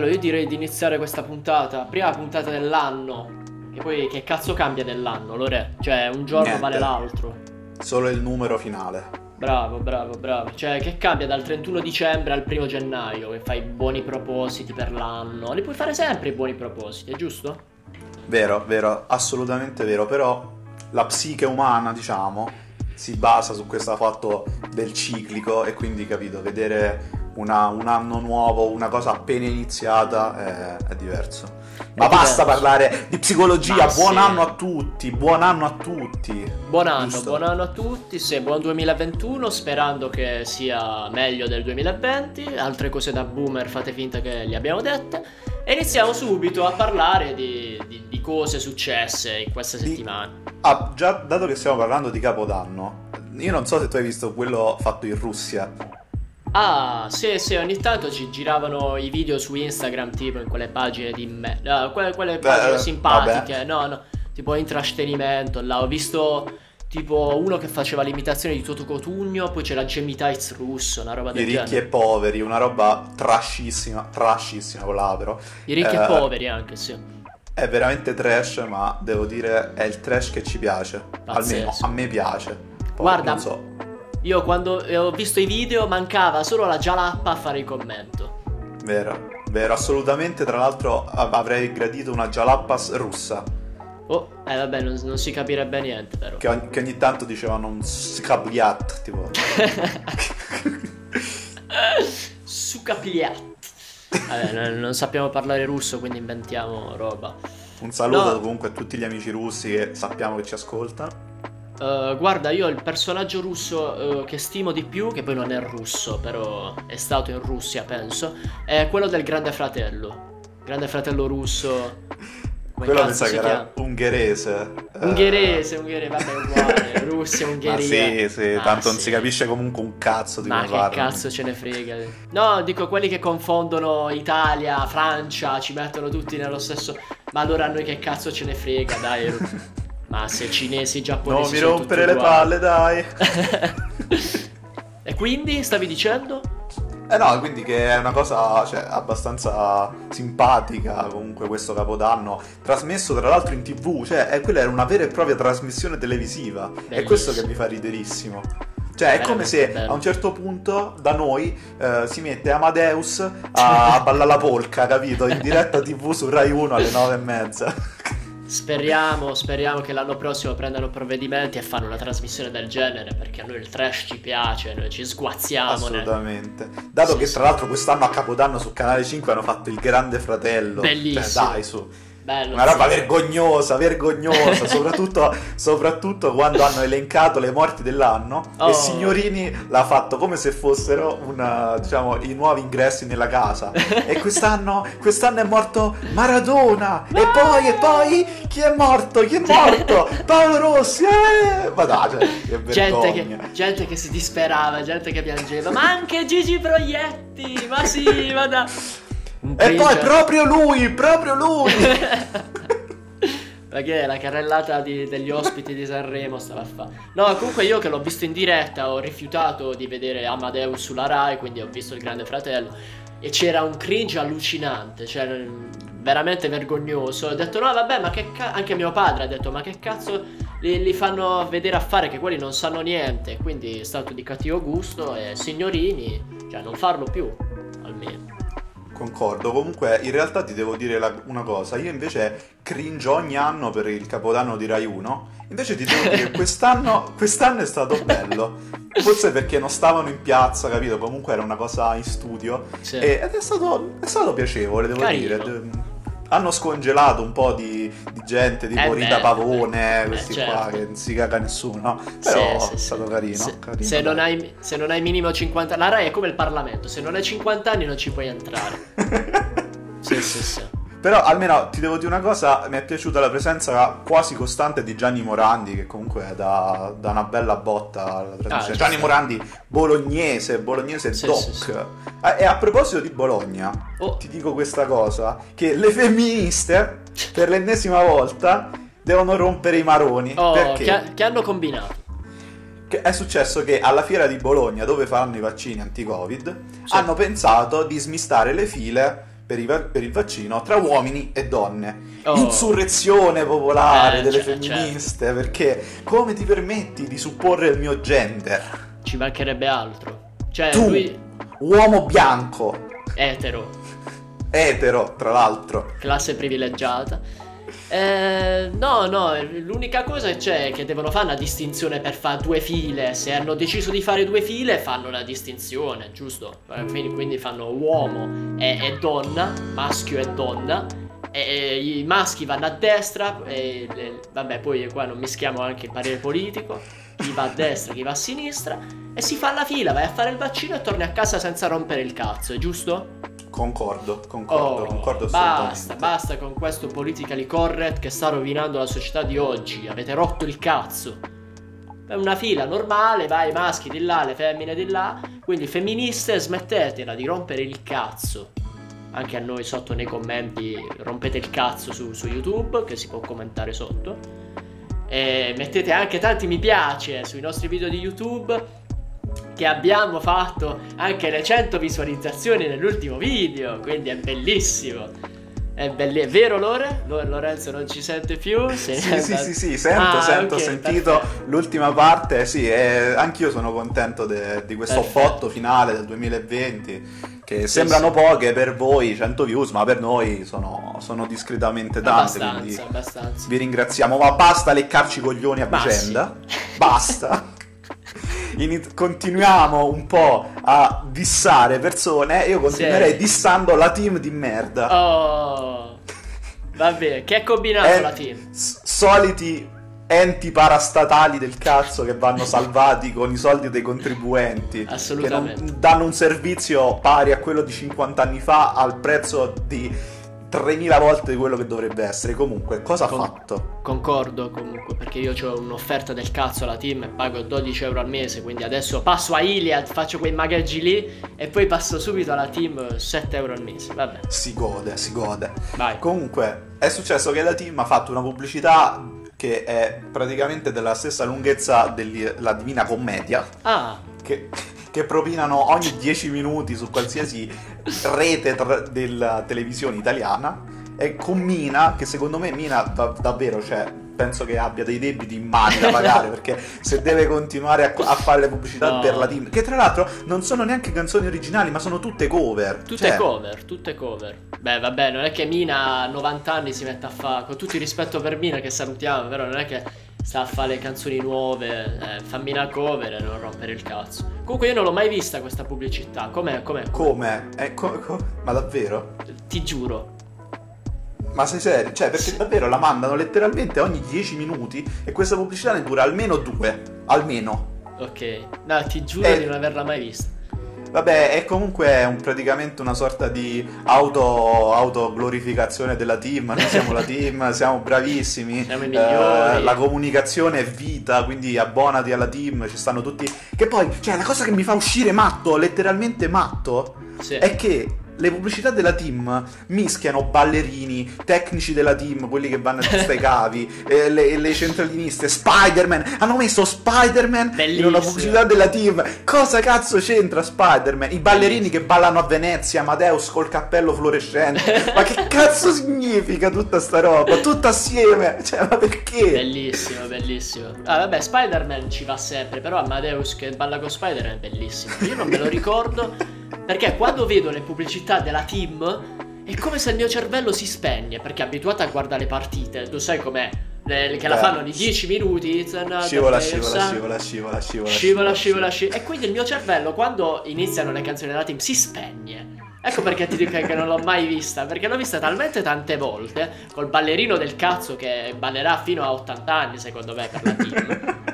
Allora, io direi di iniziare questa puntata, prima puntata dell'anno, che poi che cazzo cambia dell'anno, Lore? Cioè, un giorno Niente. vale l'altro. Solo il numero finale. Bravo, bravo, bravo. Cioè, che cambia dal 31 dicembre al 1 gennaio, che fai buoni propositi per l'anno. Li puoi fare sempre i buoni propositi, è giusto? Vero, vero, assolutamente vero, però la psiche umana, diciamo, si basa su questo fatto del ciclico e quindi, capito, vedere una- un anno nuovo, una cosa appena iniziata è, è diverso. Ma È basta diverso. parlare di psicologia, Ma buon sì. anno a tutti, buon anno a tutti. Buon anno, Giusto? buon anno a tutti, sì, buon 2021, sperando che sia meglio del 2020, altre cose da boomer fate finta che le abbiamo dette, e iniziamo subito a parlare di, di- di cose successe in queste Di- settimane. Ah, già dato che stiamo parlando di Capodanno, io non so se tu hai visto quello fatto in Russia. Ah, sì, sì, ogni tanto ci giravano i video su Instagram, tipo in quelle pagine di me, no, quelle, quelle pagine eh, simpatiche, no, no, tipo intrattenimento, là, ho visto tipo uno che faceva l'imitazione di Toto Cotugno, poi c'era Jamie Tights russo, una roba I del ricchi genere. e poveri, una roba trashissima, trashissima con l'A però. I ricchi Eh, e poveri anche, sì. È veramente trash, ma devo dire è il trash che ci piace. Pazzesco. Almeno a me piace. Poi, Guarda, non so. Io quando ho visto i video mancava solo la Jalappa a fare il commento. Vero, vero, assolutamente. Tra l'altro av- avrei gradito una Jalapas russa, Oh, eh vabbè, non, non si capirebbe niente però. che, ogni, che ogni tanto dicevano un skabliat, tipo. Sucapliat. Vabbè, non, non sappiamo parlare russo, quindi inventiamo roba. Un saluto No. comunque a tutti gli amici russi che sappiamo che ci ascoltano. Uh, guarda, io il personaggio russo uh, che stimo di più, che poi non è russo, però è stato in Russia, penso, è quello del Grande Fratello. Grande Fratello russo. Quello mi cazzo sa si che era chiama? ungherese. Eh, Ungherese, ungherese, vabbè, uguale. Russia, Ma Ungheria. sì, sì, Ah, tanto non sì. si capisce comunque un cazzo di Ma che parlano. cazzo ce ne frega? No, dico quelli che confondono Italia, Francia, ci mettono tutti nello stesso. Ma allora a noi che cazzo ce ne frega, dai. Ma se cinesi Non giapponesi mi sono rompere le uguali. palle, dai. e quindi stavi dicendo? Eh no, quindi che è una cosa cioè, abbastanza simpatica comunque questo capodanno, trasmesso tra l'altro in tv, cioè eh, quella era una vera e propria trasmissione televisiva, è Bellissimo. questo che mi fa riderissimo. Cioè è come se bello. a un certo punto da noi eh, si mette Amadeus a, ballare la polka, capito? In diretta tv su Rai 1 alle 9 e mezza. Speriamo, speriamo che l'anno prossimo prendano provvedimenti e fanno una trasmissione del genere perché a noi il trash ci piace, noi ci sguazziamo. Assolutamente. Dato Sì, che tra l'altro quest'anno a Capodanno su Canale 5 hanno fatto il Grande Fratello. Bellissimo. Cioè, dai, su. Bello. Una roba sì. vergognosa, vergognosa, soprattutto, soprattutto quando hanno elencato le morti dell'anno Oh. e Signorini l'ha fatto come se fossero una, diciamo, i nuovi ingressi nella casa. e quest'anno, quest'anno è morto Maradona e poi, e poi, chi è morto? Chi è morto? Paolo Rossi, eh! Ma dai, cioè, che Gente che, gente che si disperava, gente che piangeva, ma anche Gigi Proietti, ma sì, ma da... E poi proprio lui, proprio lui! Perché la carrellata di- degli ospiti di Sanremo stava a fare. No, comunque io che l'ho visto in diretta ho rifiutato di vedere Amadeus sulla Rai, quindi ho visto il Grande Fratello. E c'era un cringe allucinante, cioè veramente vergognoso. Ho detto no vabbè ma che cazzo... Anche mio padre ha detto ma che cazzo li, li fanno vedere a fare che quelli non sanno niente. Quindi è stato di cattivo gusto e signorini, cioè non farlo più, almeno. Concordo, comunque in realtà ti devo dire la- una cosa, io invece cringe ogni anno per il capodanno di Rai 1, invece ti devo dire che quest'anno, quest'anno è stato bello, forse perché non stavano in piazza, capito? Comunque era una cosa in studio Sì. e- ed è stato, è stato piacevole, devo Carino. dire. Hanno scongelato un po' di, di gente, tipo Eh Rita beh, Pavone, eh, questi certo. qua che non si caga nessuno, no? Però Sì, sì, è sì. stato carino. Se, carino, se non hai, se non hai minimo 50 La Rai è come il Parlamento, se non hai 50 anni non ci puoi entrare. Sì, sì, sì. Però almeno ti devo dire una cosa, mi è piaciuta la presenza quasi costante di Gianni Morandi, che comunque è da, da una bella botta alla trasmissione. Ah, Gianni. Morandi, bolognese, bolognese Sì, doc. sì, sì. Eh, E a proposito di Bologna, Oh. ti dico questa cosa, che le femministe, per l'ennesima volta, devono rompere i maroni. Oh, perché? che, che hanno combinato? Che è successo che alla fiera di Bologna, dove faranno i vaccini anti-Covid, hanno pensato di smistare le file per, i per il vaccino tra uomini e donne. Oh. Insurrezione popolare Eh, delle cioè, femministe, perché come ti permetti di supporre il mio gender? Ci mancherebbe altro. Cioè, Tu, lui uomo bianco, etero, etero, tra l'altro. classe privilegiata. Eh, no, no, l'unica cosa c'è che devono fare una distinzione per fare due file. Se hanno deciso di fare due file, fanno la distinzione, giusto? Eh, Quindi, quindi fanno uomo e, e donna, maschio e donna. E, e i maschi vanno a destra, e le- vabbè, poi qua non mischiamo anche il parere politico. Chi va a destra, chi va a sinistra. E si fa la fila, vai a fare il vaccino e torni a casa senza rompere il cazzo, è giusto? Concordo, concordo, Oh, concordo basta, basta con questo politically correct che sta rovinando la società di oggi. Avete rotto il cazzo. È una fila normale, vai, i maschi di là, le femmine di là. Quindi femministe, smettetela di rompere il cazzo. Anche a noi sotto nei commenti rompete il cazzo su, su YouTube, che si può commentare sotto. E mettete anche tanti mi piace sui nostri video di YouTube che abbiamo fatto anche le 100 visualizzazioni nell'ultimo video, quindi è bellissimo. È, belli- è vero Lore? Lo- Lorenzo non ci sente più? Se- Sì, sì, sì, sì, sento, Ah, sento, ho ok, sentito perfetto. l'ultima parte, sì, e anch'io sono contento de- di questo Perfetto. finale del 2020, che sembrano poche per voi, 100 views, ma per noi sono, sono discretamente tante, Abbastanza, abbastanza. vi ringraziamo, ma basta leccarci i coglioni a Ma vicenda, sì. basta. Ini- continuiamo un po' a dissare persone, io continuerei Sì. dissando la team di merda. Oh. Vabbè, che ha combinato Eh, la team? s- soliti enti parastatali del cazzo che vanno salvati con i soldi dei contribuenti. Assolutamente. Che non danno un servizio pari a quello di 50 anni fa al prezzo di 3000 volte di quello che dovrebbe essere. Comunque, cosa ha Con- fatto? Concordo comunque perché io ho un'offerta del cazzo alla team e pago 12 euro al mese quindi adesso passo a Iliad, faccio quei magaggi lì e poi passo subito alla team 7 euro al mese, vabbè, Si gode, si gode. vai. Comunque, è successo che la team ha fatto una pubblicità che è praticamente della stessa lunghezza della Divina Commedia. Ah, che, che propinano ogni 10 minuti su qualsiasi rete tra- della televisione italiana e con Mina che secondo me Mina da- davvero cioè penso che abbia dei debiti in mani da pagare perché se deve continuare a, a fare le pubblicità No. per la team che tra l'altro non sono neanche canzoni originali ma sono tutte cover tutte Cioè, cover, tutte cover. Beh, vabbè, non è che Mina a 90 anni si mette a fare, con tutto il rispetto per Mina che salutiamo, però non è che sta a fare le canzoni nuove, eh, fammi una cover e non rompere il cazzo. Comunque io non l'ho mai vista questa pubblicità, com'è, com'è? come? Eh, co- co- ma davvero? Ti giuro. Ma sei serio? Cioè, perché Sì. davvero la mandano letteralmente ogni 10 minuti e questa pubblicità ne dura almeno due. Almeno. Ok, no, ti giuro Eh. di non averla mai vista. Vabbè, è comunque un- praticamente una sorta di auto, autoglorificazione della team. Noi siamo la team, siamo bravissimi. Siamo i eh, migliori. la comunicazione è vita, quindi abbonati alla team. Ci stanno tutti. Che poi, cioè, la cosa che mi fa uscire matto, letteralmente matto, Sì. è che le pubblicità della team mischiano ballerini, tecnici della team, quelli che vanno a testa ai cavi, eh, le, le centraliniste, Spider-Man. Hanno messo Spider-Man in Bellissimo. una pubblicità della team. Cosa cazzo c'entra Spider-Man? I ballerini Bellissimo. che ballano a Venezia, Amadeus col cappello fluorescente. ma che cazzo significa tutta sta roba? Tutta assieme? Cioè, ma perché? Bellissimo, bellissimo. Ah, vabbè, Spider-Man ci va sempre, però Amadeus che balla con Spider-Man è bellissimo. Io non me lo ricordo perché quando vedo le pubblicità della team è come se il mio cervello si spegne perché è abituato a guardare le partite. Tu sai com'è? Le- che la fanno di 10 minuti. Scivola, scivola, sun. scivola, scivola, scivola, Scivola, scivola, scivola. E quindi il mio cervello, quando iniziano le canzoni della team, si spegne. Ecco perché ti dico che non l'ho mai vista. Perché l'ho vista talmente tante volte. Col ballerino del cazzo che ballerà fino a 80 anni, secondo me, per la team.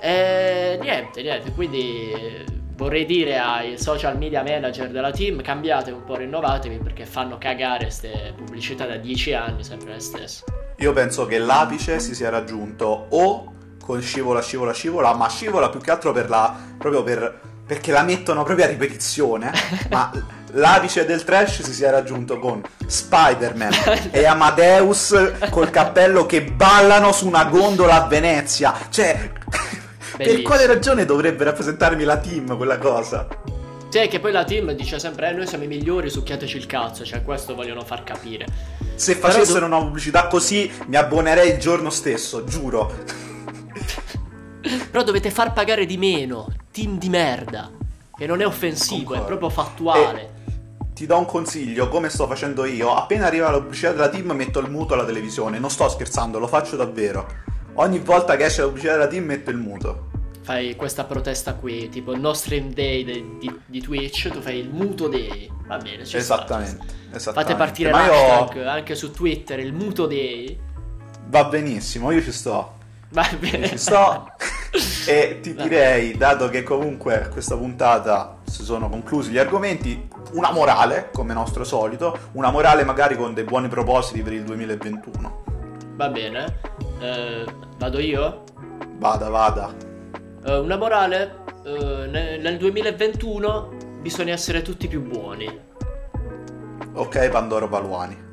e niente, niente. Quindi vorrei dire ai social media manager della team: cambiate un po', rinnovatevi perché fanno cagare queste pubblicità da 10 anni, sempre le stesse. Io penso che l'apice si sia raggiunto o con scivola, scivola, scivola, ma scivola più che altro per la. proprio per. perché la mettono proprio a ripetizione. ma l'apice del trash si sia raggiunto con Spider-Man e Amadeus col cappello che ballano su una gondola a Venezia. Cioè. Per Bellissimo. quale ragione dovrebbe rappresentarmi la team quella cosa? Cioè, che poi la team dice sempre: eh, noi siamo i migliori, succhiateci il cazzo. Cioè, questo vogliono far capire. Se facessero do... una pubblicità così, mi abbonerei il giorno stesso, giuro. Però dovete far pagare di meno. Team di merda. Che non è offensivo, Concordo. è proprio fattuale. E ti do un consiglio, come sto facendo io. Appena arriva la pubblicità della team, metto il muto alla televisione. Non sto scherzando, lo faccio davvero. Ogni volta che esce la pubblicità della team, metto il muto. Fai questa protesta qui, tipo il no stream day di, di, di Twitch, tu fai il muto day. Va bene, ci esattamente, sta, esattamente. Fate partire Ma l'hashtag io... anche su Twitter, il muto day. Va benissimo, io ci sto. Va bene. Ci sto. e ti direi, dato che comunque questa puntata si sono conclusi gli argomenti, una morale, come nostro solito, una morale magari con dei buoni propositi per il 2021. Va bene, eh, vado io? Vada, vada. Eh, una morale, eh, nel 2021 bisogna essere tutti più buoni. Ok, Pandoro Paluani.